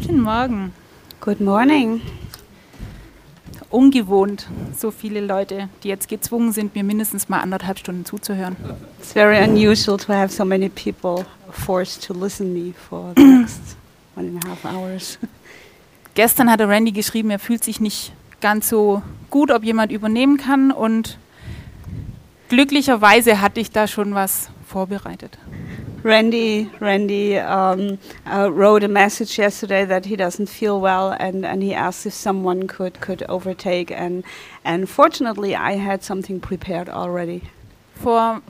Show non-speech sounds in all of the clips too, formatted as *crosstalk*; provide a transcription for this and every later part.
Guten Morgen. Good morning. Ungewohnt, so viele Leute, die jetzt gezwungen sind, mir mindestens mal anderthalb Stunden zuzuhören. It's very unusual to have so many people forced to listen me for the next *clears throat* one and a half hours. Gestern hatte Randy geschrieben, er fühlt sich nicht ganz so gut, ob jemand übernehmen kann. Und glücklicherweise hatte ich da schon was vorbereitet. Randy, Randy um, uh, wrote a message yesterday that he doesn't feel well, and, and he asked if someone could could overtake. And and fortunately, I had something prepared already. Vor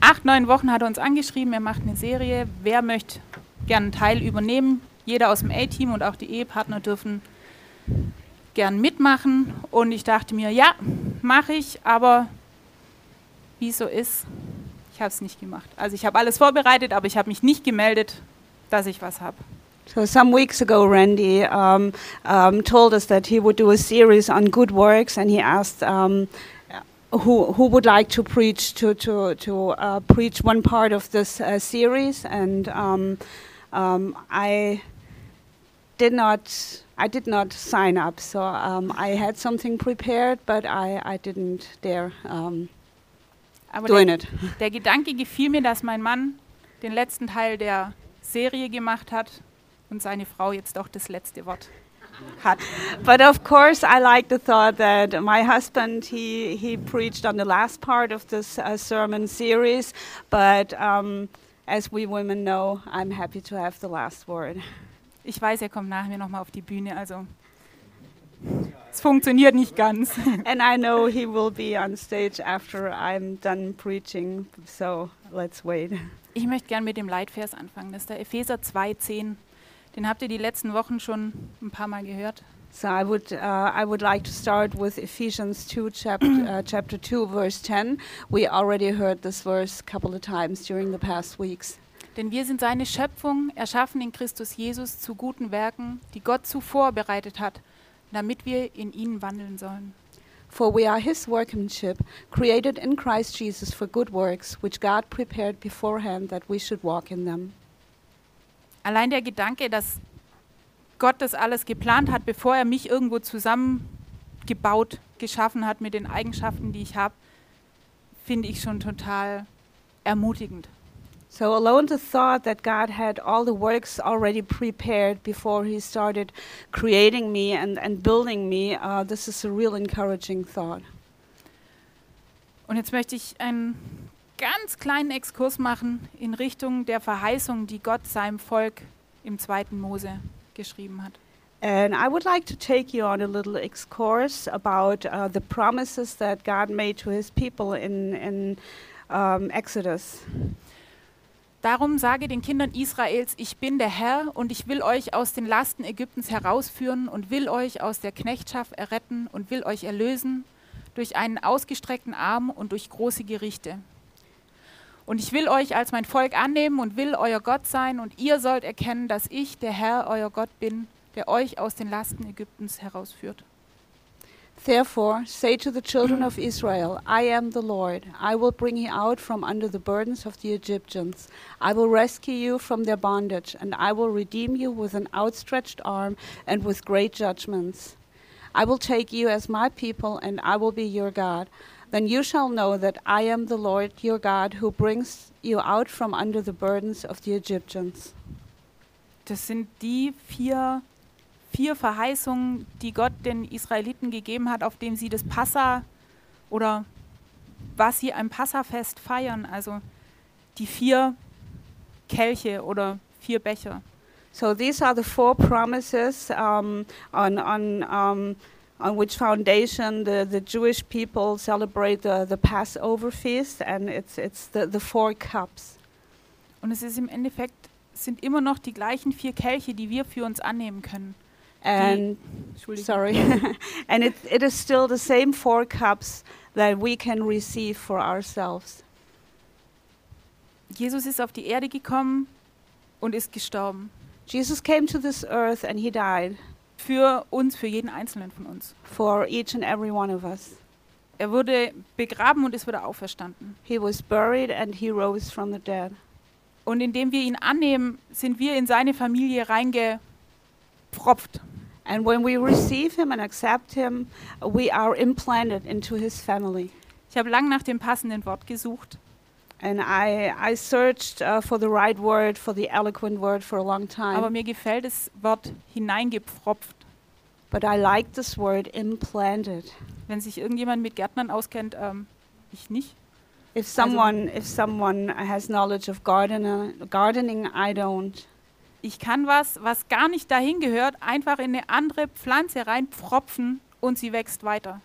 acht, neun Wochen hat er uns angeschrieben, er macht eine Serie. Wer möchte gern einen Teil übernehmen? Jeder aus dem A-Team und auch die Ehepartner dürfen gern mitmachen. Und ich dachte mir, ja, mache ich, aber wie so ist, ich habe es nicht gemacht. Also ich habe alles vorbereitet, aber ich habe mich nicht gemeldet, dass ich was habe. So some weeks ago, Randy um, um, told us that he would do a series on good works, and he asked um, who who would like to preach to to to uh, preach one part of this uh, series, and I did not. I did not sign up, so I had something prepared, but I, I didn't dare Aber der, der Gedanke gefiel mir, dass mein Mann den letzten Teil der Serie gemacht hat und seine Frau jetzt auch das letzte Wort hat. But of course, I like the thought that my husband he he preached on the last part of this uh, sermon series, but um, as we women know, I'm happy to have the last word. Ich weiß, er kommt nach mir nochmal auf die Bühne, also es funktioniert nicht ganz. *laughs* And I know he will be on stage after I'm done preaching, so let's wait. Ich möchte gern mit dem Leitvers anfangen. Das ist der Epheser 2,10. Den habt ihr die letzten Wochen schon ein paar Mal gehört. So I would uh, I would like to start with Ephesians 2 chapter uh, chapter 2 verse 10. We already heard this verse a couple of times during the past weeks. Denn wir sind seine Schöpfung, erschaffen in Christus Jesus zu guten Werken, die Gott zuvor bereitet hat, damit wir in ihnen wandeln sollen. For we are his workmanship, created in Christ Jesus for good works, which God prepared beforehand that we should walk in them. Allein der Gedanke, dass Gott das alles geplant hat, bevor er mich irgendwo zusammengebaut, geschaffen hat mit den Eigenschaften, die ich habe, finde ich schon total ermutigend. So alone the thought that God had all the works already prepared before he started creating me and, and building me, uh, this is a real encouraging thought. Und jetzt möchte ich einen ganz kleinen Exkurs machen in Richtung der Verheißung, die Gott seinem Volk im zweiten Mose geschrieben hat. And I would like to take you on a little excursus about uh, the promises that God made to his people in, in um, Exodus. Darum sage den Kindern Israels, ich bin der Herr und ich will euch aus den Lasten Ägyptens herausführen und will euch aus der Knechtschaft erretten und will euch erlösen durch einen ausgestreckten Arm und durch große Gerichte. Und ich will euch als mein Volk annehmen und will euer Gott sein und ihr sollt erkennen, dass ich der Herr, euer Gott bin, der euch aus den Lasten Ägyptens herausführt. Therefore, say to the children of Israel, I am the Lord. I will bring you out from under the burdens of the Egyptians. I will rescue you from their bondage, and I will redeem you with an outstretched arm and with great judgments. I will take you as my people, and I will be your God. Then you shall know that I am the Lord your God who brings you out from under the burdens of the Egyptians. Das sind die vier, vier Verheißungen, die Gott den Israeliten gegeben hat, auf dem sie das Passa oder was sie am Passafest feiern, also die vier Kelche oder vier Becher. So these are the four promises um, on on um, on which foundation the, the Jewish people celebrate the, the Passover feast, and it's it's the, the four cups. Und es ist im Endeffekt sind immer noch die gleichen vier Kelche, die wir für uns annehmen können. And Entschuldigung. sorry, *laughs* and it it is still the same four cups that we can receive for ourselves. Jesus ist auf die Erde gekommen und ist gestorben. Jesus came to this earth and he died Für uns, für jeden Einzelnen von uns. for each and every one of us. Er wurde begraben und ist wieder auferstanden. He was buried and he rose from the dead. Und indem wir ihn annehmen, sind wir in seine Familie reinge, eingepfropft. And when we receive Him and accept Him, we are implanted into His family. Ich habe lang nach dem passenden Wort gesucht. And I, I searched uh, for the right word, for the eloquent word for a long Aber time. mir gefällt das Wort hineingepfropft. But I like this word, implanted. Wenn sich irgendjemand mit Gärtnern auskennt, ähm, ich nicht. If someone, if someone has knowledge of gardener, gardening, I don't. Ich kann was, was gar nicht dahin gehört, einfach in eine andere Pflanze reinpfropfen und sie wächst weiter.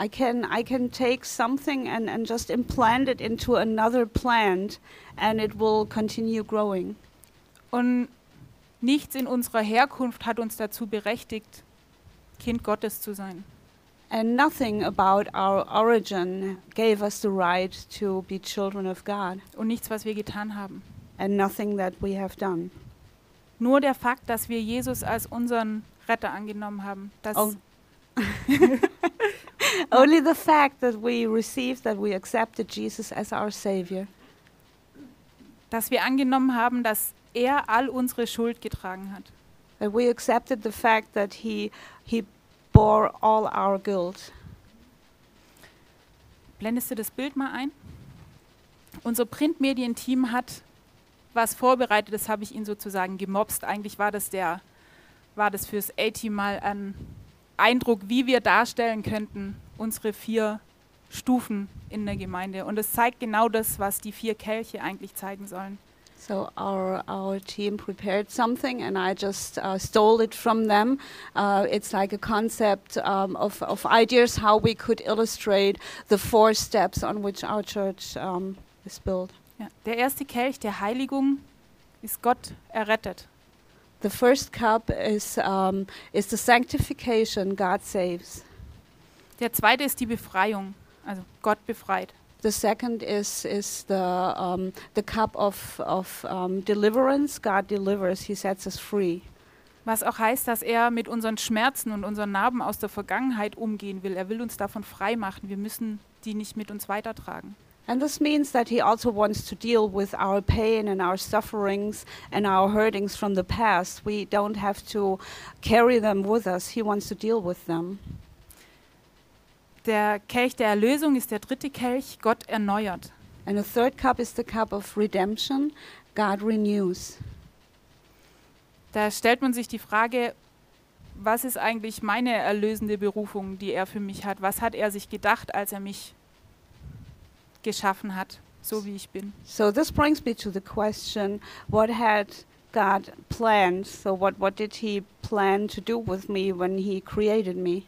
I can, I can take something and, and just implant it into another plant and it will continue growing. Und nichts in unserer Herkunft hat uns dazu berechtigt, Kind Gottes zu sein. And nothing about our origin gave us the right to be children of God, Und nichts, was wir getan haben. and nothing that we have done. Nur der Fakt, dass wir Jesus als unseren Retter angenommen haben, dass, Oh. *laughs* Only the fact that we received, that we accepted Jesus as our Savior, dass wir angenommen haben, dass er all unsere Schuld getragen hat. that we accepted the fact that He, he bore all our guilt. Blendest du das Bild mal ein? Unser Printmedienteam hat was vorbereitet, das habe ich ihn sozusagen gemobst. Eigentlich war das der, war das fürs A-Team mal ein Eindruck, wie wir darstellen könnten, unsere vier Stufen in der Gemeinde. Und es zeigt genau das, was die vier Kelche eigentlich zeigen sollen. So our our team prepared something, and I just uh, stole it from them. Uh, it's like a concept um, of of ideas how we could illustrate the four steps on which our church um, is built. Ja. Der erste Kelch der Heiligung ist Gott errettet. The first cup is um, is the sanctification God saves. Der zweite ist die Befreiung, also Gott befreit. The second is is the um, the cup of of um, deliverance. God delivers. He sets us free. Was auch heißt, dass er mit unseren Schmerzen und unseren Narben aus der Vergangenheit umgehen will. Er will uns davon frei machen. Wir müssen die nicht mit uns weitertragen. And this means that he also wants to deal with our pain and our sufferings and our hurtings from the past. We don't have to carry them with us. He wants to deal with them. Der Kelch der Erlösung ist der dritte Kelch. Gott erneuert. And the third cup is the cup of redemption. God renews. Da stellt man sich die Frage, was ist eigentlich meine erlösende Berufung, die er für mich hat? Was hat er sich gedacht, als er mich geschaffen hat, so wie ich bin? So this brings me to the question what had God planned? So what, what did he plan to do with me when he created me?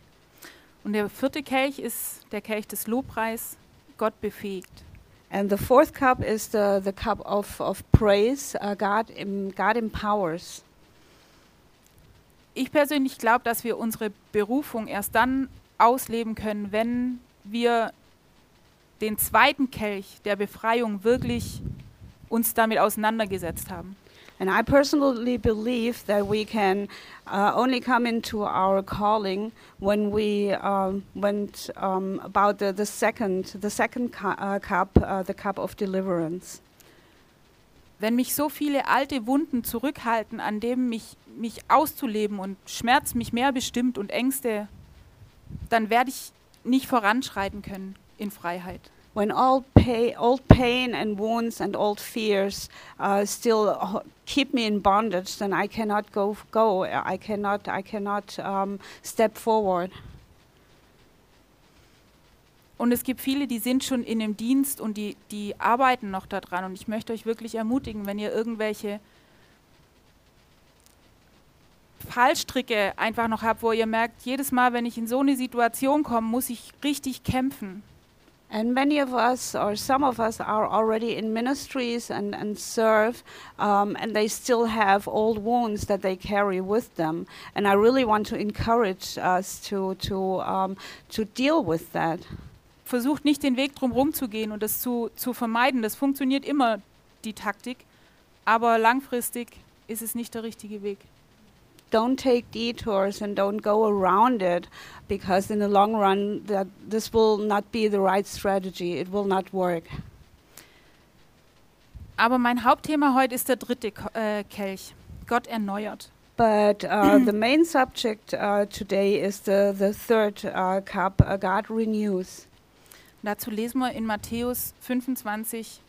Und der vierte Kelch ist der Kelch des Lobpreis. Gott befähigt. And the fourth cup is the, the cup of, of praise. Uh, God, em- God empowers. Ich persönlich glaube, dass wir unsere Berufung erst dann ausleben können, wenn wir den zweiten Kelch der Befreiung wirklich uns damit auseinandergesetzt haben. And I personally believe that we can uh, only come into our calling when we um, went um, about the, the second the second cu- uh, cup, uh, the cup of deliverance. Wenn mich so viele alte Wunden zurückhalten, an dem mich, mich auszuleben und Schmerz mich mehr bestimmt und Ängste, dann werde ich nicht voranschreiten können in Freiheit. When all pay, old pain and wounds and old fears uh, still ho- keep me in bondage, then I cannot go go. I cannot I cannot um, step forward. Und es gibt viele, die sind schon in dem Dienst und die, die arbeiten noch daran. Und ich möchte euch wirklich ermutigen, wenn ihr irgendwelche Fallstricke einfach noch habt, wo ihr merkt, jedes Mal, wenn ich in so eine Situation komme, muss ich richtig kämpfen. And many of us, or some of us, are already in ministries and, and serve, um, and they still have old wounds that they carry with them. And I really want to encourage us to, to, um, to deal with that. Versucht nicht den Weg drum zu gehen und das zu, zu vermeiden. Das funktioniert immer, die Taktik. Aber langfristig ist es nicht der richtige Weg. Don't take detours and don't go around it because in the long run that this will not be the right strategy. It will not work. Aber mein Hauptthema heute ist der dritte Ko- äh, Kelch. Gott erneuert. But uh, *clears throat* the main subject uh, today is the, the third uh, cup, uh, God renews. Dazu lesen wir in Matthäus 25,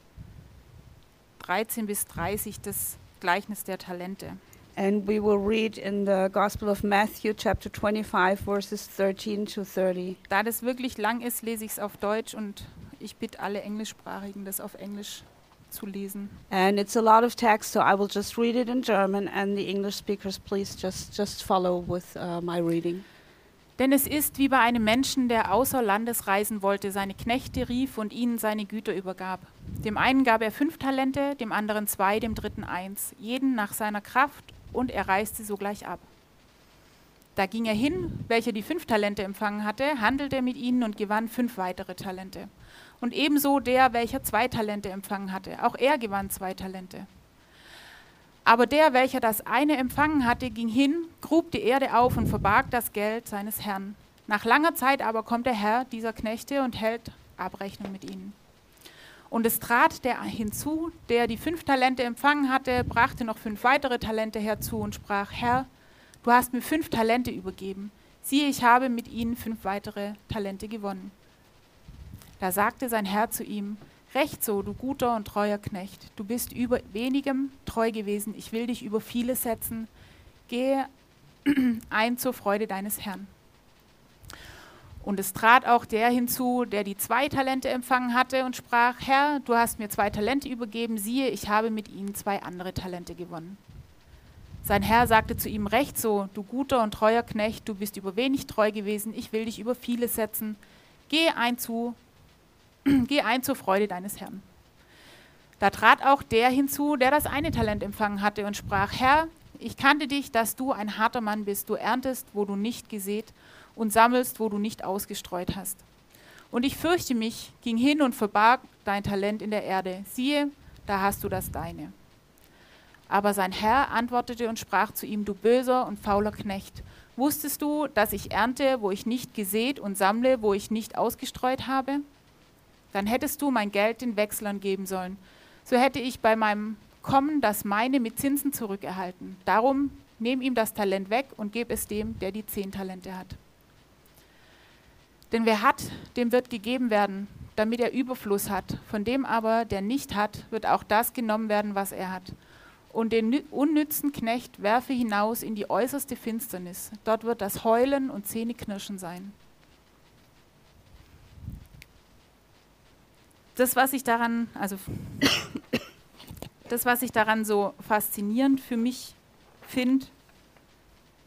13 bis 30 das Gleichnis der Talente. And we will read in the Gospel of Matthew, chapter 25, verses 13 to 30. Da das wirklich lang ist, lese ich es auf Deutsch und ich bitte alle Englischsprachigen, das auf Englisch zu lesen. And it's a lot of text, so I will just read it in German, and the English speakers, please just, just follow with uh, my reading. Denn es ist wie bei einem Menschen, der außer Landes reisen wollte, seine Knechte rief und ihnen seine Güter übergab. Dem einen gab er fünf Talente, dem anderen zwei, dem dritten eins, jeden nach seiner Kraft, und er reiste sogleich ab. Da ging er hin, welcher die fünf Talente empfangen hatte, handelte mit ihnen und gewann fünf weitere Talente. Und ebenso der, welcher zwei Talente empfangen hatte, auch er gewann zwei Talente. Aber der, welcher das eine empfangen hatte, ging hin, grub die Erde auf und verbarg das Geld seines Herrn. Nach langer Zeit aber kommt der Herr dieser Knechte und hält Abrechnung mit ihnen. Und es trat der hinzu, der die fünf Talente empfangen hatte, brachte noch fünf weitere Talente herzu und sprach, Herr, du hast mir fünf Talente übergeben. Siehe, ich habe mit ihnen fünf weitere Talente gewonnen. Da sagte sein Herr zu ihm, Recht so, du guter und treuer Knecht, du bist über wenigem treu gewesen, ich will dich über viele setzen. Gehe *clears throat* ein zur Freude deines Herrn. Und es trat auch der hinzu, der die zwei Talente empfangen hatte und sprach, Herr, du hast mir zwei Talente übergeben, siehe, ich habe mit ihnen zwei andere Talente gewonnen. Sein Herr sagte zu ihm, Recht so, du guter und treuer Knecht, du bist über wenig treu gewesen, ich will dich über viele setzen. Geh ein, zu, *clears throat* geh ein zur Freude deines Herrn. Da trat auch der hinzu, der das eine Talent empfangen hatte und sprach, Herr, ich kannte dich, dass du ein harter Mann bist, du erntest, wo du nicht gesät und sammelst, wo du nicht ausgestreut hast. Und ich fürchte mich, ging hin und verbarg dein Talent in der Erde. Siehe, da hast du das deine. Aber sein Herr antwortete und sprach zu ihm, du böser und fauler Knecht, wusstest du, dass ich ernte, wo ich nicht gesät und sammle, wo ich nicht ausgestreut habe? Dann hättest du mein Geld den Wechslern geben sollen. So hätte ich bei meinem Kommen das meine mit Zinsen zurückerhalten. Darum nehm ihm das Talent weg und gib es dem, der die zehn Talente hat. Denn wer hat, dem wird gegeben werden, damit er Überfluss hat. Von dem aber, der nicht hat, wird auch das genommen werden, was er hat. Und den unnützen Knecht werfe hinaus in die äußerste Finsternis. Dort wird das Heulen und Zähneknirschen sein. Das, was ich daran, also *coughs* das, was ich daran so faszinierend für mich finde,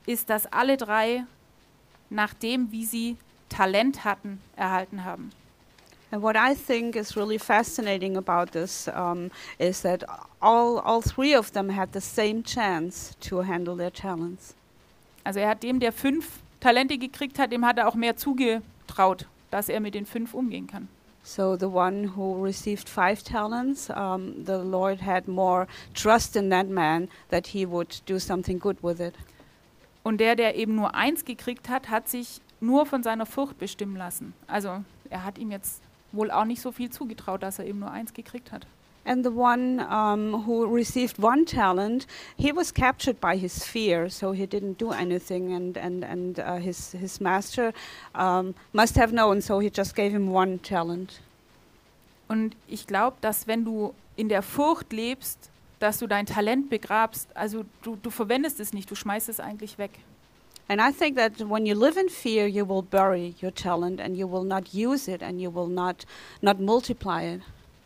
ist, dass alle drei nach dem, wie sie Talent hatten, erhalten haben. And what I think is really fascinating about this um, is that all, all three of them had the same chance to handle their talents. Also er hat dem, der fünf Talente gekriegt hat, dem hat er auch mehr zugetraut, dass er mit den fünf umgehen kann. So the one who received five talents, um, the Lord had more trust in that man that he would do something good with it. Und der, der eben nur eins gekriegt hat, hat sich nur von seiner Furcht bestimmen lassen. Also er hat ihm jetzt wohl auch nicht so viel zugetraut, dass er eben nur eins gekriegt hat. And the one um, who received one talent, he was captured by his fear, so he didn't do anything. And and and uh, his his master um, must have known, so he just gave him one talent. Und ich glaube, dass wenn du in der Furcht lebst, dass du dein Talent begrabst, also du, du verwendest es nicht, du schmeißt es eigentlich weg. And I think that when you live in fear, you will bury your talent and you will not use it and you will not not multiply it.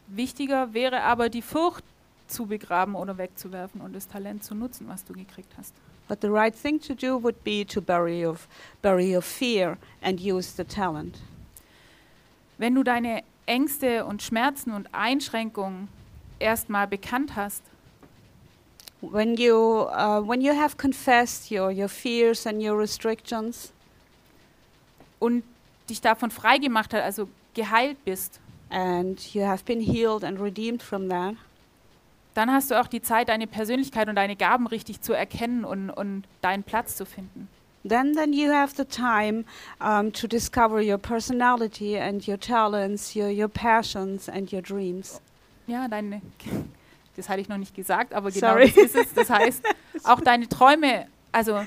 Wichtiger wäre aber die Furcht zu begraben oder wegzuwerfen und das Talent zu nutzen, was du gekriegt hast. But the right thing to do would be to bury your, bury your fear and use the talent. Wenn du deine Ängste und Schmerzen und Einschränkungen erstmal bekannt hast, When you, uh, when you have confessed your, your fears and your restrictions und dich davon freigemacht hat, also geheilt bist, and you have been healed and redeemed from that, dann hast du auch die Zeit, deine Persönlichkeit und deine Gaben richtig zu erkennen und, und deinen Platz zu finden. then then you have the time um, to discover your personality and your talents, your, your passions and your dreams. Ja, deine, das hatte ich noch nicht gesagt, aber genau Sorry. das ist es. Das heißt, *laughs* auch deine Träume also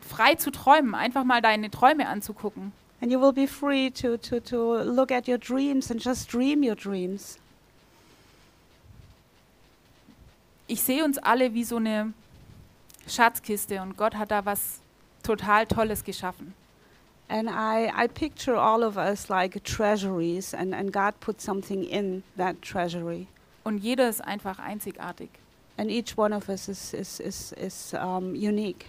frei zu träumen, einfach mal deine Träume anzugucken. And you will be free to, to, to look at your dreams and just dream your dreams. Ich sehe uns alle wie so eine Schatzkiste und Gott hat da was total Tolles geschaffen. And I, I picture all of us like treasuries, and, and God put something in that treasury. Und jeder ist einfach einzigartig. And each one of us is, is, is, is um, unique.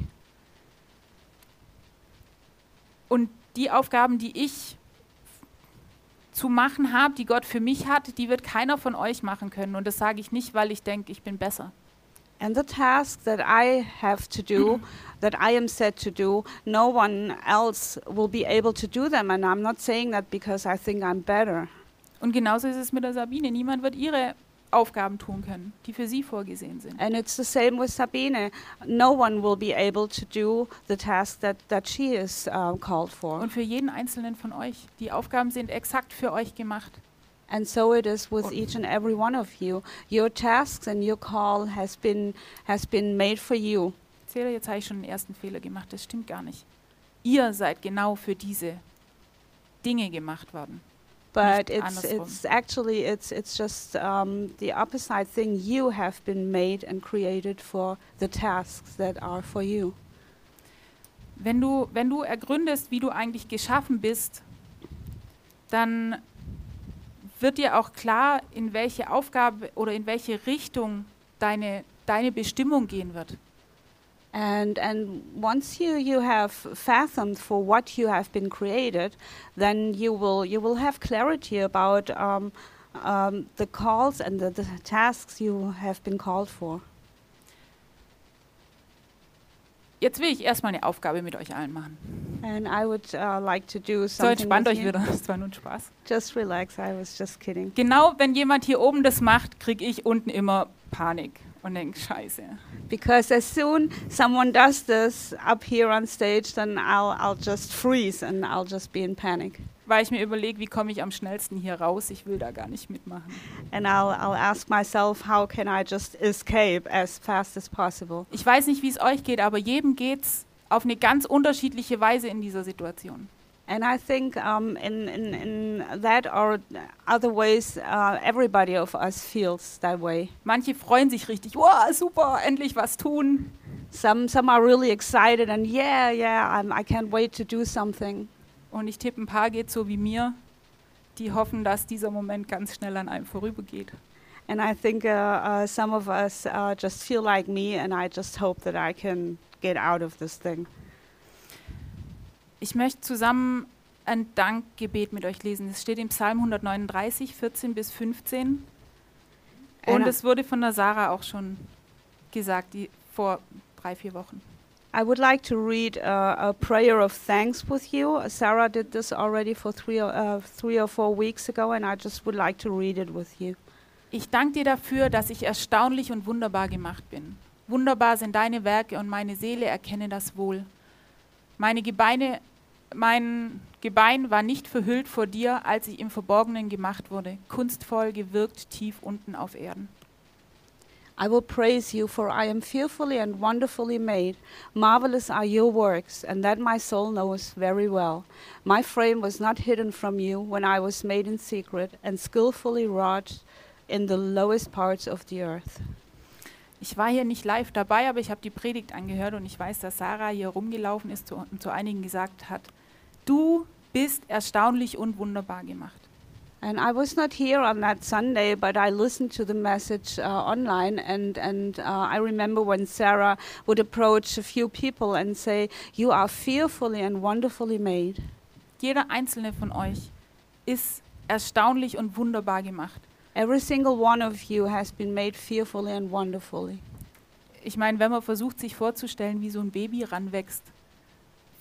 Und die Aufgaben, die ich zu machen habe, die Gott für mich hat, die wird keiner von euch machen können. Und das sage ich nicht, weil ich denke, ich bin besser. And the tasks that I have to do, *clears throat* that I am set to do, no one else will be able to do them. And I'm not saying that because I think I'm better. Und genauso ist es mit der Sabine. Niemand wird ihre Aufgaben tun können, die für sie vorgesehen sind. And it's the same with Sabine. No one will be able to do the task that, that she is uh, called for. Und für jeden einzelnen von euch. Die Aufgaben sind exakt für euch gemacht. And so it is with each and every one of you. Your tasks and your call has been has been made for you. Ihr, jetzt habe ich schon den ersten Fehler gemacht. Das stimmt gar nicht. Ihr seid genau für diese Dinge gemacht worden. But Nicht it's andersrum. it's actually it's it's just um, the opposite thing. You have been made and created for the tasks that are for you. Wenn du, wenn du ergründest, wie du eigentlich geschaffen bist, dann wird dir auch klar, in welche Aufgabe oder in welche Richtung deine, deine Bestimmung gehen wird. And and once you you have fathomed for what you have been created, then you will you will have clarity about um, um, the calls and the, the tasks you have been called for. Jetzt will ich erstmal eine Aufgabe mit euch allen machen. And I would uh, like to do So, something. entspannt with euch wieder. *laughs* Das war nur Spaß. Just relax. I was just kidding. Genau, wenn jemand hier oben das macht, kriege ich unten immer Panik und denke, scheiße. Because as soon someone does this up here on stage, then I'll I'll just freeze and I'll just be in panic. Weil ich mir überlege, wie komme ich am schnellsten hier raus? Ich will da gar nicht mitmachen. And I'll I'll ask myself, how can I just escape as fast as possible? Ich weiß nicht, wie es euch geht, aber jedem geht's auf eine ganz unterschiedliche Weise in dieser Situation. And I think um, in, in, in that or other ways, uh, everybody of us feels that way. Manche freuen sich richtig, wow, super, endlich was tun. Some, some are really excited and yeah, yeah, I'm, I can't wait to do something. Und ich tippe, ein paar geht so wie mir, die hoffen, dass dieser Moment ganz schnell an einem vorübergeht. And I think uh, uh, some of us uh, just feel like me, and I just hope that I can get out of this thing. Ich möchte zusammen ein Dankgebet mit euch lesen. Es steht im Psalm 139, 14 bis 15. Und es wurde von der Sarah auch schon gesagt, die vor drei, vier Wochen. I would like to read uh, a prayer of thanks with you. Sarah did this already for three or, uh, three or four weeks ago, and I just would like to read it with you. Ich danke dir dafür, dass ich erstaunlich und wunderbar gemacht bin. Wunderbar sind deine Werke und meine Seele erkenne das wohl. Meine Gebeine, mein Gebein war nicht verhüllt vor dir, als ich im Verborgenen gemacht wurde, kunstvoll gewirkt tief unten auf Erden. I will praise you, for I am fearfully and wonderfully made. Marvelous are your works, and that my soul knows very well. My frame was not hidden from you when I was made in secret and skillfully wrought in the lowest parts of the earth. Ich war hier nicht live dabei, aber ich habe die Predigt angehört und ich weiß, dass Sarah hier rumgelaufen ist und zu einigen gesagt hat, du bist erstaunlich und wunderbar gemacht. And I was not here on that Sunday, but I listened to the message uh, online, and and uh, I remember when Sarah would approach a few people and say, "You are fearfully and wonderfully made." Jeder einzelne von euch ist erstaunlich und wunderbar gemacht. Every single one of you has been made fearfully and wonderfully. Ich meine, wenn man versucht, sich vorzustellen, wie so ein Baby ranwächst,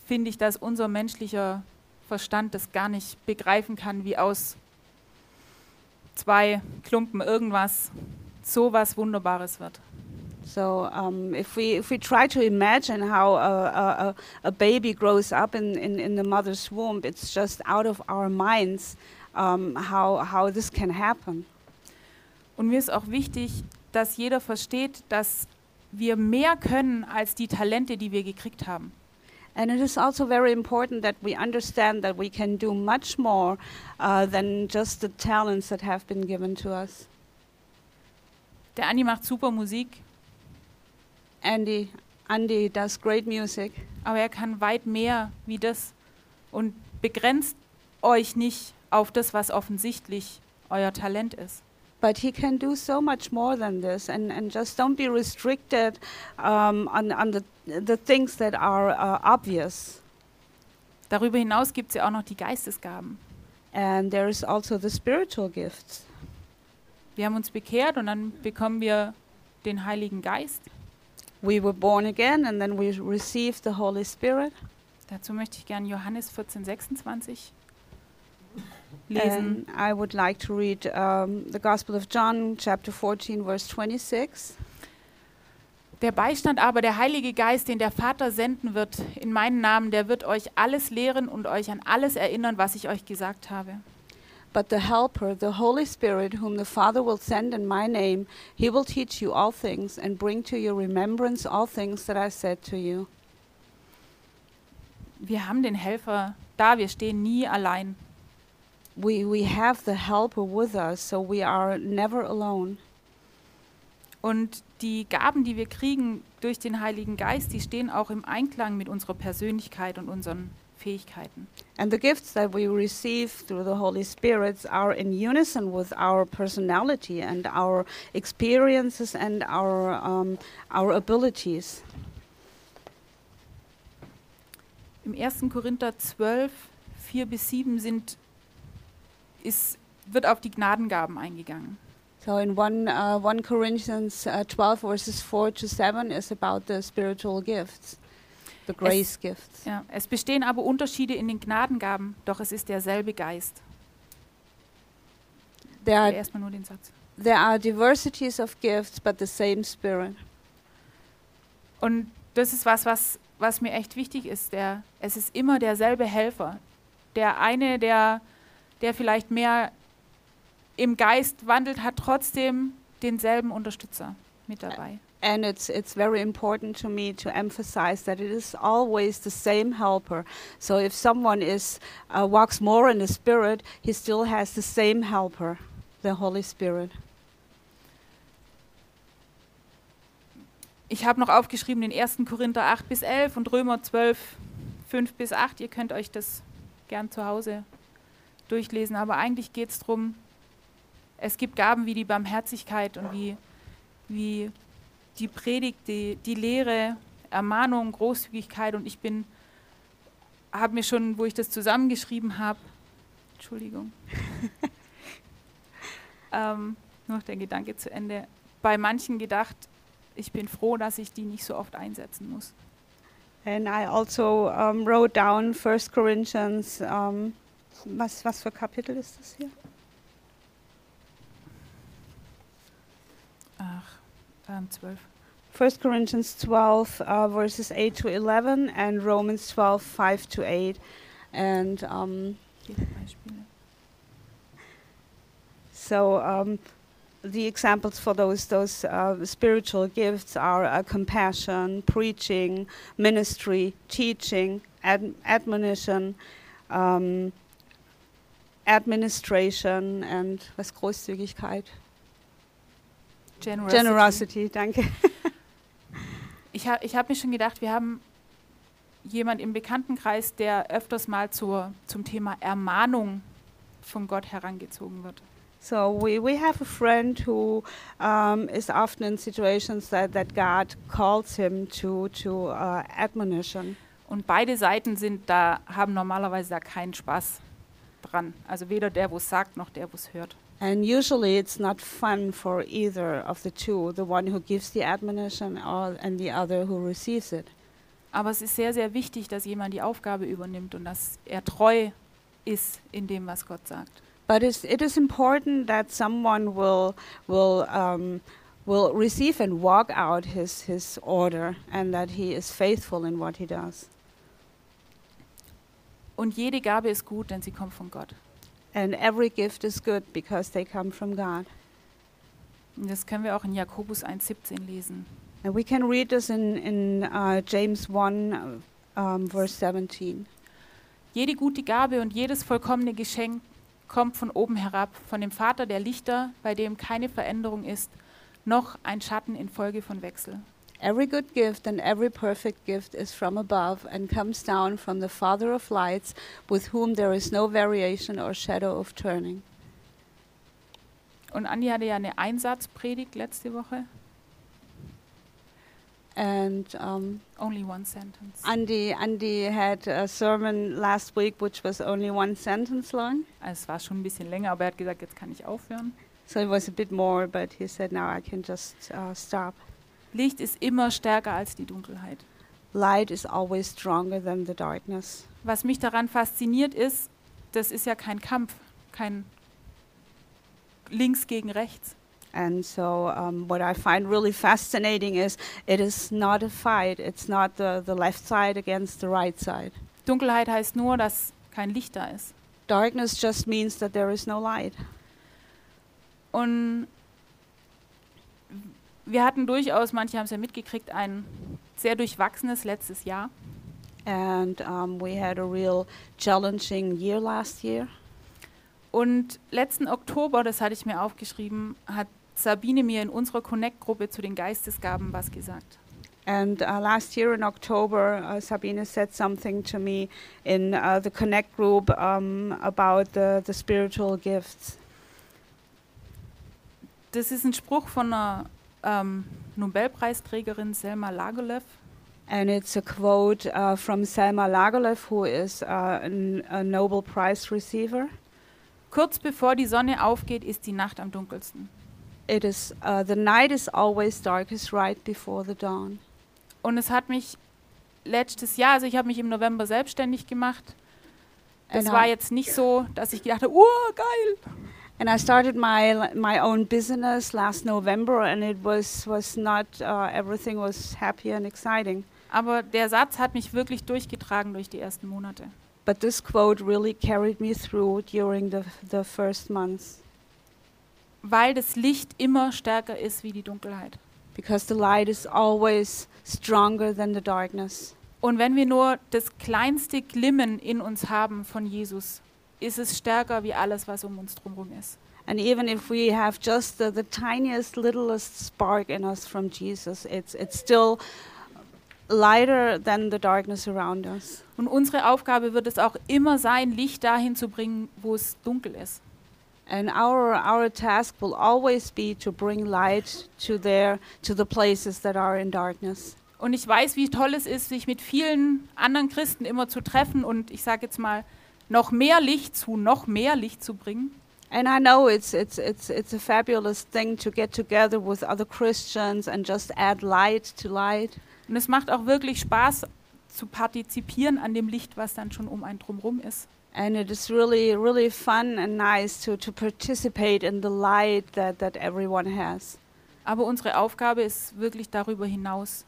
finde ich, dass unser menschlicher Verstand das gar nicht begreifen kann, wie aus zwei Klumpen irgendwas so was Wunderbares wird. So um, if we if we try to imagine how a, a, a- baby grows up in, in, in the mother's womb, it's just out of our minds um, how how this can happen. Und mir ist auch wichtig, dass jeder versteht, dass wir mehr können als die Talente, die wir gekriegt haben. And it is also very important that we understand that we can do much more uh, than just the talents that have been given to us. Der Andi macht super Musik, Andy, Andy does great music, aber er kann weit mehr wie das und begrenzt euch nicht auf das, was offensichtlich euer Talent ist. But he can do so much more than this. And, and just don't be restricted um, on, on the, the things that are uh, obvious. Darüber hinaus gibt es ja auch noch die Geistesgaben. And there is also the spiritual gifts. Wir haben uns bekehrt und dann bekommen wir den Heiligen Geist. We were born again and then we received the Holy Spirit. Dazu möchte ich gerne Johannes 14, 26 lesen. And I would like to read um, the Gospel of John, chapter 14, verse 26. Der Beistand aber, der Heilige Geist, den der Vater senden wird in meinen Namen, der wird euch alles lehren und euch an alles erinnern, was ich euch gesagt habe. But the Helper, the Holy Spirit, whom the Father will send in my name, he will teach you all things and bring to your remembrance all things that I said to you. Wir haben den Helfer da, wir stehen nie allein. We, we have the Helper with us, so we are never alone. Und die Gaben, die wir kriegen durch den Heiligen Geist, die stehen auch im Einklang mit unserer Persönlichkeit und unseren Fähigkeiten. And the gifts that we receive through the Holy Spirit are in unison with our personality and our experiences and our, um, our abilities. Im 1. Korinther 12, 4 bis 7 sind, ist, wird auf die Gnadengaben eingegangen. So in 1, uh, 1 Corinthians uh, 12, verses 4 to 7 is about the spiritual gifts, the grace gifts. Ja, es bestehen aber Unterschiede in den Gnadengaben, doch es ist derselbe Geist. There are, Erstmal nur den Satz. there are diversities of gifts, but the same Spirit. Und das ist was, was, was mir echt wichtig ist. Der, es ist immer derselbe Helfer. Der eine, der, der vielleicht mehr im Geist wandelt, hat trotzdem denselben Unterstützer mit dabei. And it's it's very important to me to emphasize that it is always the same helper. So if someone is uh, walks more in the spirit, he still has the same helper, the Holy Spirit. Ich habe noch aufgeschrieben den 1. Korinther 8 bis 11 und Römer 12, 5 bis 8. Ihr könnt euch das gern zu Hause durchlesen. Aber eigentlich geht es darum, es gibt Gaben wie die Barmherzigkeit und wie, wie die Predigt, die, die Lehre, Ermahnung, Großzügigkeit. Und ich bin, habe mir schon, wo ich das zusammengeschrieben habe, Entschuldigung, *laughs* ähm, noch der Gedanke zu Ende, bei manchen gedacht, ich bin froh, dass ich die nicht so oft einsetzen muss. And I also um, wrote down 1 Corinthians. Um, was, was für Kapitel ist das hier? Ach, ähm, 12. 1 Corinthians 12, uh, verses 8 to 11, and Romans 12, 5 to 8. And um, So um, the examples for those those uh, spiritual gifts are uh, compassion, preaching, ministry, teaching, ad- admonition, um, administration, and was Großzügigkeit, Generosity. generosity. Danke. *laughs* Ich, ha, ich habe mir schon gedacht, wir haben jemand im Bekanntenkreis, der öfters mal zur, zum Thema Ermahnung von Gott herangezogen wird. So we, we have a friend who um, is often in situations that, that God calls him to to uh, admonition. Und beide Seiten sind da, haben normalerweise da keinen Spaß dran. Also weder der, wo es sagt, noch der, wo es hört. And usually it's not fun for either of the two, the one who gives the admonition or, and the other who receives it. Aber es ist sehr, sehr wichtig, dass jemand die Aufgabe übernimmt und dass er treu ist in dem, was Gott sagt. But it's, it is important that someone will, will, um, will receive and walk out his, his order and that he is faithful in what he does. Und jede Gabe ist gut, denn sie kommt von Gott. And every gift is good because they come from God. Und das können wir auch in Jakobus 1,17 lesen. And we can read this in, in uh, James 1, uh, um, verse 17. Jede gute Gabe und jedes vollkommene Geschenk kommt von oben herab, von dem Vater der Lichter, bei dem keine Veränderung ist, noch ein Schatten infolge von Wechsel. Every good gift and every perfect gift is from above and comes down from the Father of lights, with whom there is no variation or shadow of turning. Und Andi hatte ja eine Einsatzpredigt letzte Woche. And um, Only one sentence. Andy, Andy had a sermon last week which was only one sentence long. Also es war schon ein bisschen länger, aber er hat gesagt, jetzt kann ich aufhören. So it was a bit more, but he said, now I can just uh, stop. Licht ist immer stärker als die Dunkelheit. Light is always stronger than the darkness. Was mich daran fasziniert ist, das ist ja kein Kampf, kein links gegen rechts. And so, um, what I find really fascinating is it is not a fight. It's not the, the left side against the right side. Dunkelheit heißt nur, dass kein Licht da ist. Darkness just means that there is no light. Und wir hatten durchaus, manche haben es ja mitgekriegt, ein sehr durchwachsenes letztes Jahr. And um, we had a real challenging year last year. Und letzten Oktober, das hatte ich mir aufgeschrieben, hat Sabine mir in unserer Connect-Gruppe zu den Geistesgaben was gesagt. And uh, last year in October, uh, Sabine said something to me in uh, the Connect group um, about the, the spiritual gifts. Das ist ein Spruch von einer ähm, Nobelpreisträgerin Selma Lagerlöf. And it's a quote uh, from Selma Lagerlöf, who is uh, an, a Nobel Prize receiver. Kurz bevor die Sonne aufgeht, ist die Nacht am dunkelsten. It is uh, the night is always darkest right before the dawn. Und es hat mich letztes Jahr, also ich habe mich im November selbstständig gemacht. And war jetzt nicht so, dass ich gedacht habe, oh, geil. And I started my my own business last November, and it was was not uh, everything was happy and exciting. Aber der Satz hat mich wirklich durchgetragen durch die ersten Monate. But this quote really carried me through during the the first months Weil das Licht immer stärker ist wie die Dunkelheit. because the light is always stronger than the darkness. Und wenn wir nur das kleinste Glimmen in uns haben von Jesus, ist es stärker wie alles, was um uns drumherum ist. And even if we have just the, the tiniest, littlest spark in us from Jesus, it's it's still lighter than the darkness around us. Und unsere Aufgabe wird es auch immer sein, Licht dahin zu bringen, wo es dunkel ist. And our our task will always be to bring light to there to the places that are in darkness. Und ich weiß, wie toll es ist, sich mit vielen anderen Christen immer zu treffen und ich sage jetzt mal, noch mehr Licht zu, noch mehr Licht zu bringen. And I know it's it's it's it's a fabulous thing to get together with other Christians and just add light to light. Und es macht auch wirklich Spaß zu partizipieren an dem Licht, was dann schon um einen drumherum ist. And it is really really fun and nice to to participate in the light that that everyone has. Aber unsere Aufgabe ist wirklich darüber hinaus,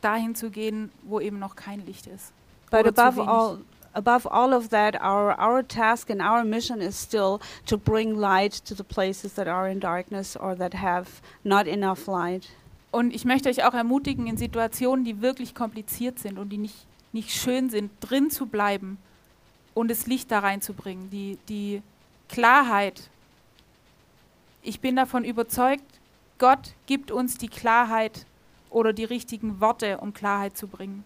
dahin zu gehen, wo eben noch kein Licht ist. But above all above all of that our our task and our mission is still to bring light to the places that are in darkness or that have not enough light. Und ich möchte euch auch ermutigen, in Situationen, die wirklich kompliziert sind und die nicht, nicht schön sind, drin zu bleiben und das Licht da reinzubringen, die, die Klarheit. Ich bin davon überzeugt, Gott gibt uns die Klarheit oder die richtigen Worte, um Klarheit zu bringen.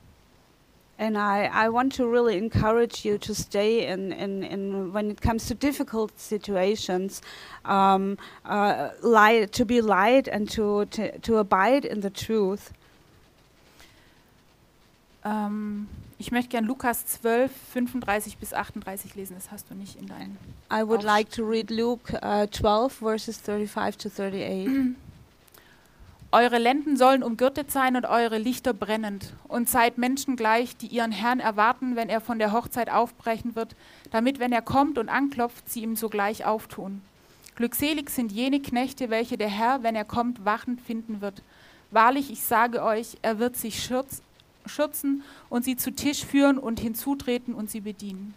And I, I want to really encourage you to stay in, in, in when it comes to difficult situations, um, uh, light, to be light and to, to, to abide in the truth. Ähm, ich möchte gern Lukas 12, 35 bis 38 lesen, das hast du nicht in deinen. I would like to read Luke uh, 12, verses 35 to 38. *clears throat* Eure Lenden sollen umgürtet sein und eure Lichter brennend. Und seid Menschen gleich, die ihren Herrn erwarten, wenn er von der Hochzeit aufbrechen wird, damit, wenn er kommt und anklopft, sie ihm sogleich auftun. Glückselig sind jene Knechte, welche der Herr, wenn er kommt, wachend finden wird. Wahrlich, ich sage euch, er wird sich schürz, schürzen und sie zu Tisch führen und hinzutreten und sie bedienen.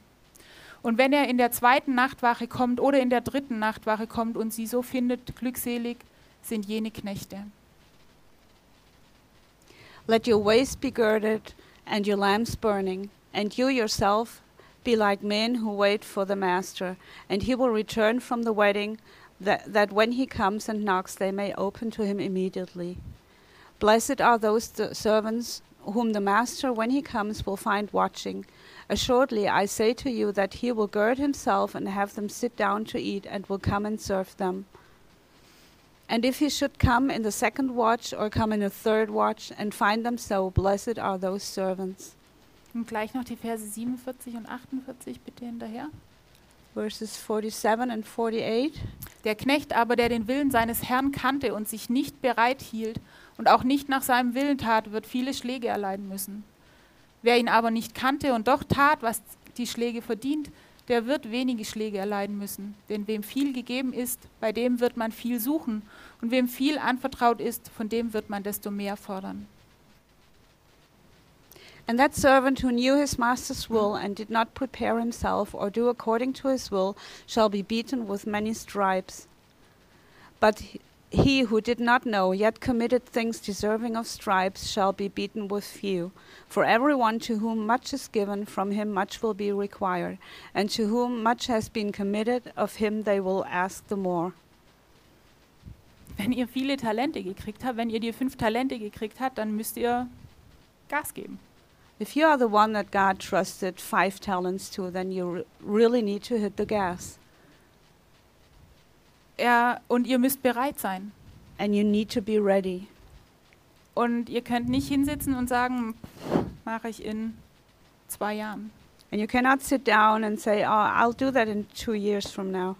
Und wenn er in der zweiten Nachtwache kommt oder in der dritten Nachtwache kommt und sie so findet, glückselig sind jene Knechte. Let your waist be girded and your lamps burning, and you yourself be like men who wait for the master, and he will return from the wedding, that, that when he comes and knocks, they may open to him immediately. Blessed are those th- servants whom the master, when he comes, will find watching. Assuredly, I say to you that he will gird himself and have them sit down to eat, and will come and serve them. And if he should come in the second watch or come in the third watch and find them so, blessed are those servants. Und gleich noch die Verse 47 und 48 bitte hinterher. Verses 47 and 48. Der Knecht aber, der den Willen seines Herrn kannte und sich nicht bereit hielt und auch nicht nach seinem Willen tat, wird viele Schläge erleiden müssen. Wer ihn aber nicht kannte und doch tat, was die Schläge verdient, der wird wenige Schläge erleiden müssen. Denn wem viel gegeben ist, bei dem wird man viel suchen. Und wem viel anvertraut ist, von dem wird man desto mehr fordern. And that servant who knew his master's will and did not prepare himself or do according to his will shall be beaten with many stripes. But he- who did not know yet committed things deserving of stripes shall be beaten with few. For everyone to whom much is given, from him much will be required, and to whom much has been committed, of him they will ask the more. Wenn ihr viele Talente gekriegt habt, wenn ihr die fünf Talente gekriegt habt, dann müsst ihr Gas geben. If you are the one that God trusted five talents to, then you really need to hit the gas. Ja, und ihr müsst bereit sein. And you need to be ready. Und ihr könnt nicht hinsitzen und sagen, mache ich in zwei Jahren. And you cannot sit down and say, oh, I'll do that in two years from now.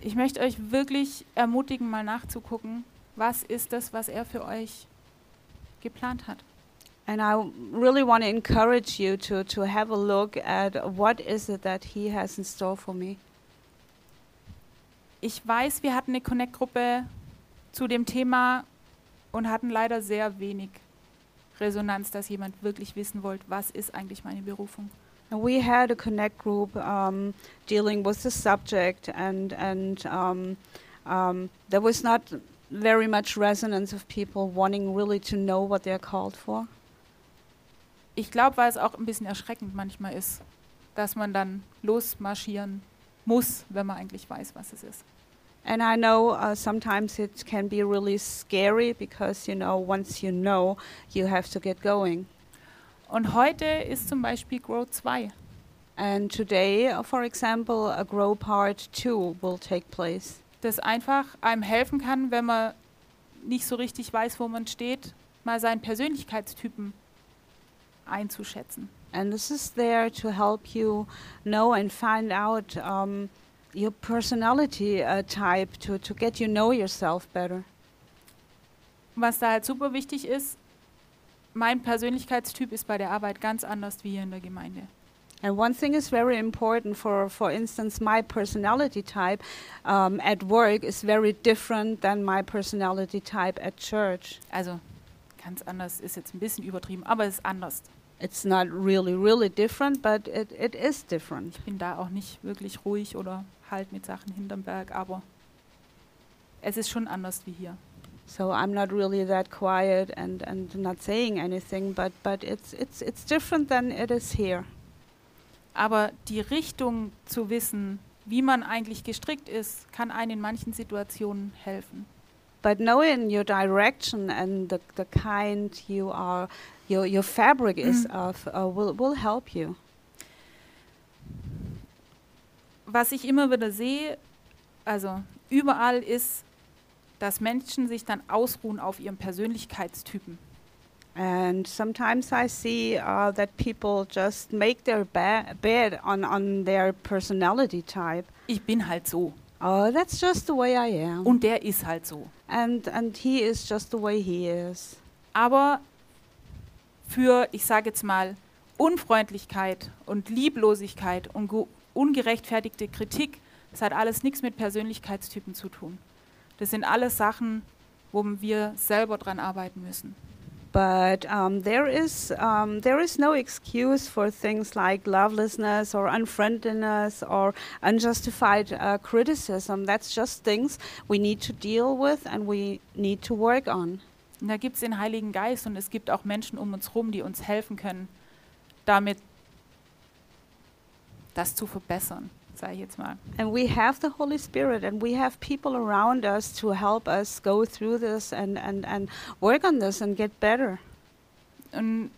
Ich möchte euch wirklich ermutigen, mal nachzugucken, was ist das, was er für euch geplant hat. And I really want to encourage you to, to have a look at what is it that He has in store for me. Ich weiß, wir hatten eine Connect-Gruppe zu dem Thema und hatten leider sehr wenig Resonanz, dass jemand wirklich wissen wollte, was ist eigentlich meine Berufung. And we had a connect group um, dealing with the subject, and and um, um, there was not very much resonance of people wanting really to know what they're called for. Ich glaube, weil es auch ein bisschen erschreckend manchmal ist, dass man dann losmarschieren muss, wenn man eigentlich weiß, was es ist. And I know uh, sometimes it can be really scary because you know once you know, you have to get going. Und heute ist zum Beispiel Grow 2. And today, uh, for example, a Grow Part 2 will take place. das einfach einem helfen kann, wenn man nicht so richtig weiß, wo man steht, mal seinen Persönlichkeitstypen einzuschätzen. And this is there to help you know and find out um, your personality uh, type to, to get you know yourself better. Was da halt super wichtig ist, mein Persönlichkeitstyp ist bei der Arbeit ganz anders wie hier in der Gemeinde. And one thing is very important for, for instance, my personality type um, at work is very different than my personality type at church. Also ganz anders ist jetzt ein bisschen übertrieben, aber es ist anders. It's not really, really different, but it, it is different. Ich bin da auch nicht wirklich ruhig oder halt mit Sachen hinterm Berg, aber es ist schon anders wie hier. So I'm not really that quiet and, and not saying anything, but, but it's, it's, it's different than it is here. Aber die Richtung zu wissen, wie man eigentlich gestrickt ist, kann einem in manchen Situationen helfen. But knowing your direction and the, the kind you are, your, your fabric is of, uh, will, will help you. Was ich immer wieder sehe, also überall ist, dass Menschen sich dann ausruhen auf ihrem Persönlichkeitstypen. And sometimes I see uh, that people just make their bed on, on their personality type. Ich bin halt so Oh, that's just the way I am. und der ist halt so. And, and he is just the way he is. Aber für, ich sage jetzt mal, Unfreundlichkeit und Lieblosigkeit und ge- ungerechtfertigte Kritik, das hat alles nichts mit Persönlichkeitstypen zu tun. Das sind alles Sachen, wo wir selber dran arbeiten müssen. But um, there is um, there is no excuse for things like lovelessness or unfriendliness or unjustified uh, criticism. That's just things we need to deal with and we need to work on. Und da gibt es den Heiligen Geist und es gibt auch Menschen um uns herum, die uns helfen können, damit das zu verbessern, sage ich jetzt mal. And we have the Holy Spirit, and we have people around us to help us go through this and, and, and work on this and get better. Und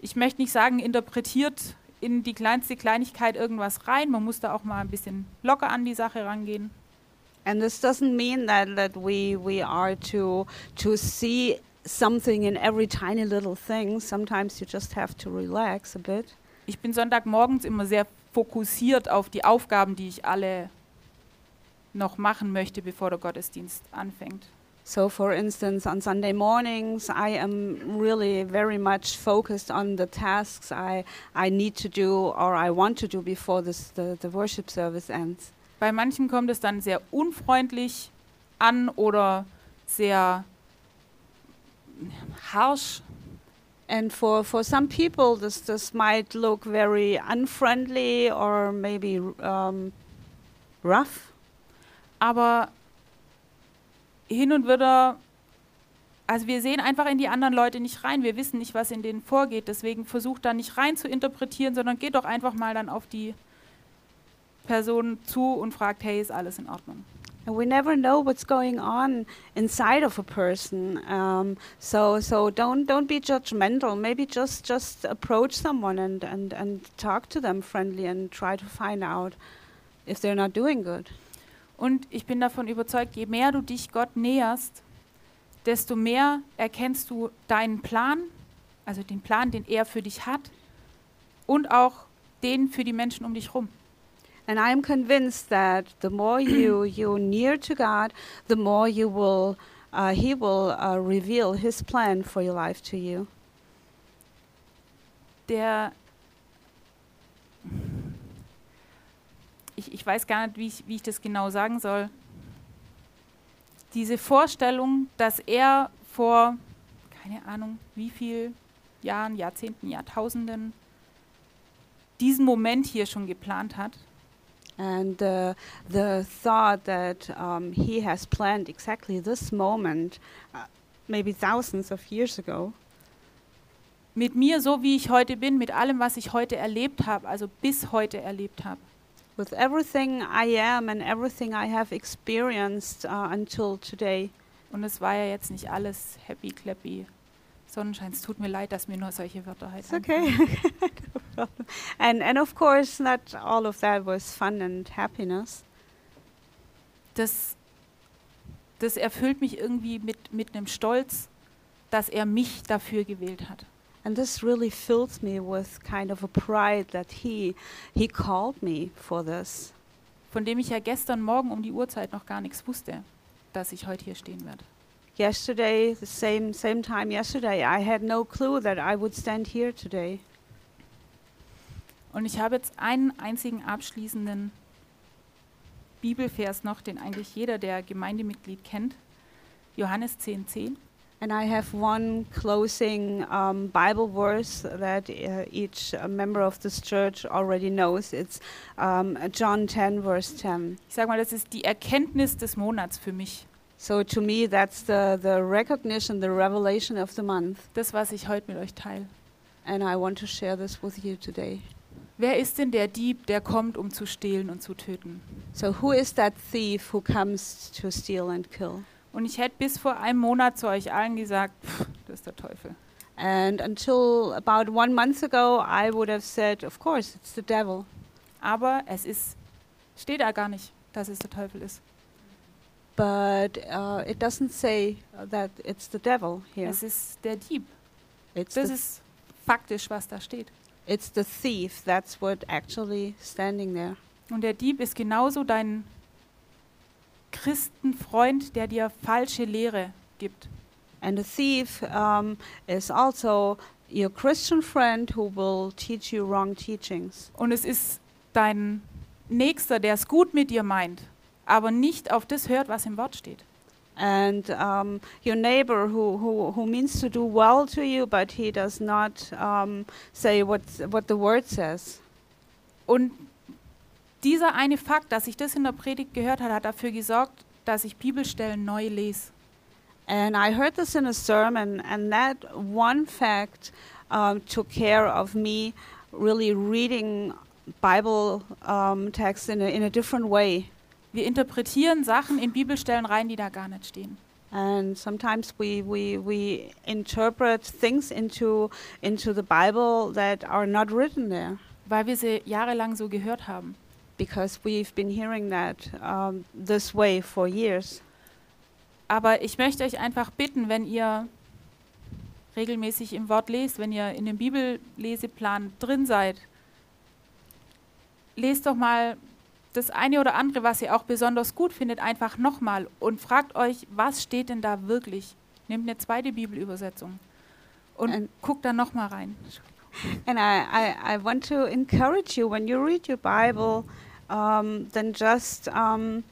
ich möchte nicht sagen, interpretiert in die kleinste Kleinigkeit irgendwas rein. Man muss da auch mal ein bisschen locker an die Sache rangehen. And this doesn't mean that, that we, we are to, to see something in every tiny little thing. Sometimes you just have to relax a bit. Ich bin Sonntagmorgens immer sehr fokussiert auf die Aufgaben, die ich alle noch machen möchte, bevor der Gottesdienst anfängt. So, for instance, on Sunday mornings, I am really very much focused on the tasks I, I need to do or I want to do before this, the, the worship service ends. Bei manchen kommt es dann sehr unfreundlich an oder sehr harsh. And for, for some people, this, this might look very unfriendly or maybe um, rough. Aber hin und wieder, also wir sehen einfach in die anderen Leute nicht rein. Wir wissen nicht, was in denen vorgeht. Deswegen versucht da nicht rein zu interpretieren, sondern geht doch einfach mal dann auf die Person zu und fragt, hey, ist alles in Ordnung? And we never know what's going on inside of a person. Um, so so don't don't be judgmental. Maybe just just approach someone and, and, and talk to them friendly and try to find out if they're not doing good. Und ich bin davon überzeugt, je mehr du dich Gott näherst, desto mehr erkennst du deinen Plan, also den Plan, den er für dich hat und auch den für die Menschen um dich herum. And I am convinced that the more you you near to God, the more you will uh, He will uh, reveal His plan for your life to you. Der ich, ich weiß gar nicht, wie ich, wie ich das genau sagen soll. Diese Vorstellung, dass er vor, keine Ahnung, wie viel Jahren, Jahrzehnten, Jahrtausenden diesen Moment hier schon geplant hat. And uh, the thought that um, He has planned exactly this moment, uh, maybe thousands of years ago, Mit mir, so wie ich heute bin, mit allem, was ich heute erlebt habe, also bis heute erlebt habe. with everything I am and everything I have experienced uh, until today. Und es war ja jetzt nicht alles happy, clappy, Sonnenschein. Es tut mir leid, dass mir nur solche Wörter halt It's okay. *laughs* problem. *laughs* And and of course, not all of that was fun and happiness. das, das erfüllt mich irgendwie mit, mit einem Stolz, dass er mich dafür gewählt hat. And this really fills me with kind of a pride that he he called me for this. Von dem ich ja gestern Morgen um die Uhrzeit noch gar nichts wusste, dass ich heute hier stehen werde. Yesterday, the same same time yesterday, I had no clue that I would stand here today. Und ich habe jetzt einen einzigen abschließenden Bibelvers noch, den eigentlich jeder, der Gemeindemitglied kennt. Johannes 10,10. 10. And I have one closing um, Bible verse that uh, each uh, member of this church already knows. It's um, John 10, verse 10. Ich sage mal, das ist die Erkenntnis des Monats für mich. So to me, that's the, the recognition, the revelation of the month. Das, was ich heute mit euch teile. And I want to share this with you today. Wer ist denn der Dieb, der kommt, um zu stehlen und zu töten? So, who is that thief who comes to steal and kill? Und ich hätte bis vor einem Monat zu euch allen gesagt, pff, das ist der Teufel. And until about one month ago, I would have said, of course, it's the devil. Aber es ist, steht da gar nicht, dass es der Teufel ist. But uh, it doesn't say that it's the devil here. Es ist der Dieb. It's Das ist faktisch, was da steht. It's the thief. That's what actually standing there. Und der Dieb ist genauso dein Christenfreund, der dir falsche Lehre gibt. And the thief um, is also your Christian friend who will teach you wrong teachings. Und es ist dein Nächster, der es gut mit dir meint, aber nicht auf das hört, was im Wort steht. And um, your neighbor who, who, who means to do well to you, but he does not um, say what, what the word says. Und dieser eine Fakt, dass ich das in der Predigt gehört habe, hat dafür gesorgt, dass ich Bibelstellen neu lese. And I heard this in a sermon, and that one fact um, took care of me really reading Bible um, texts in a, in a different way. Wir interpretieren Sachen in Bibelstellen rein, die da gar nicht stehen. And sometimes we, we, we interpret things into, into the Bible that are not written there weil wir sie jahrelang so gehört haben. because we've been hearing that um, this way for years. Aber ich möchte euch einfach bitten, wenn ihr regelmäßig im Wort lest, wenn ihr in dem Bibelleseplan drin seid, lest doch mal das eine oder andere, was ihr auch besonders gut findet, einfach nochmal und fragt euch, was steht denn da wirklich? Nehmt eine zweite Bibelübersetzung und And- guckt da nochmal rein. And I, I, I want to encourage you when you read your Bible, um, then just um,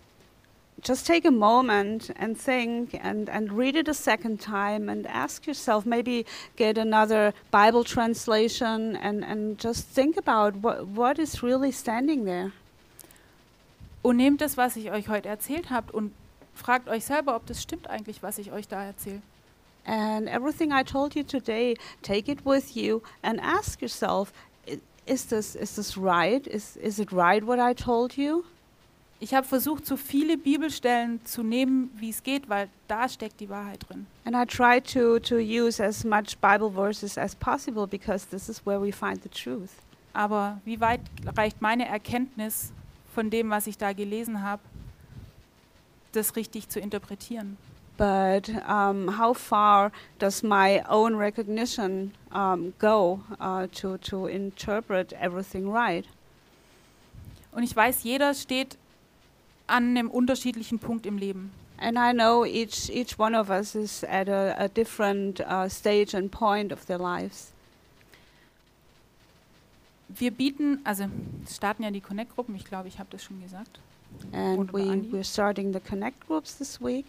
just take a moment and think and, and read it a second time and ask yourself, maybe get another Bible translation and, and just think about what, what is really standing there. Und nehmt das, was ich euch heute erzählt habe und fragt euch selber, ob das stimmt eigentlich, was ich euch da erzähle. And everything I told you today, take it with you and ask yourself, "I- is this, is this right? Is, is it right what I told you? Ich habe versucht, so viele Bibelstellen zu nehmen, wie es geht, weil da steckt die Wahrheit drin. And I try to, to use as much Bible verses as possible because this is where we find the truth. Aber wie weit reicht meine Erkenntnis von dem, was ich da gelesen habe, das richtig zu interpretieren? But um, how far does my own recognition um, go uh, to, to interpret everything right? Und ich weiß, jeder steht an einem unterschiedlichen Punkt im Leben. And I know each, each one of us is at a, a different uh, stage and point of their lives. Wir bieten, also starten ja die Connect-Gruppen, ich glaube, ich habe das schon gesagt. And we, we're starting the Connect groups this week.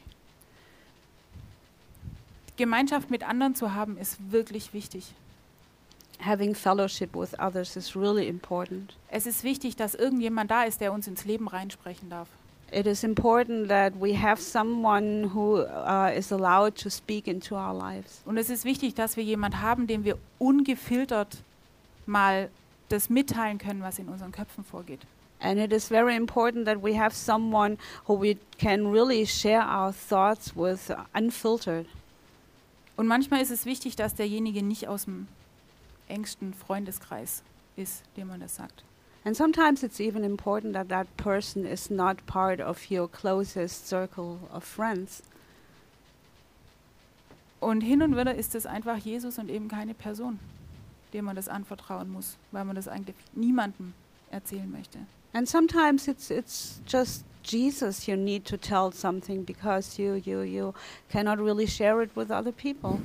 Gemeinschaft mit anderen zu haben, ist wirklich wichtig. Having fellowship with others is really important. Es ist wichtig, dass irgendjemand da ist, der uns ins Leben reinsprechen darf. It is important that we have someone who uh, is allowed to speak into our lives. Und es ist wichtig, dass wir jemand haben, dem wir ungefiltert mal das mitteilen können, was in unseren Köpfen vorgeht. And it is very important that we have someone who we can really share our thoughts with uh, unfiltered. Und manchmal ist es wichtig, dass derjenige nicht aus dem engsten Freundeskreis ist, dem man das sagt. And sometimes it's even important that that person is not part of your closest circle of friends. Und hin und wieder ist es einfach Jesus und eben keine Person, dem man das anvertrauen muss, weil man das eigentlich niemandem erzählen möchte. And sometimes it's it's just Jesus you need to tell something because you you you cannot really share it with other people.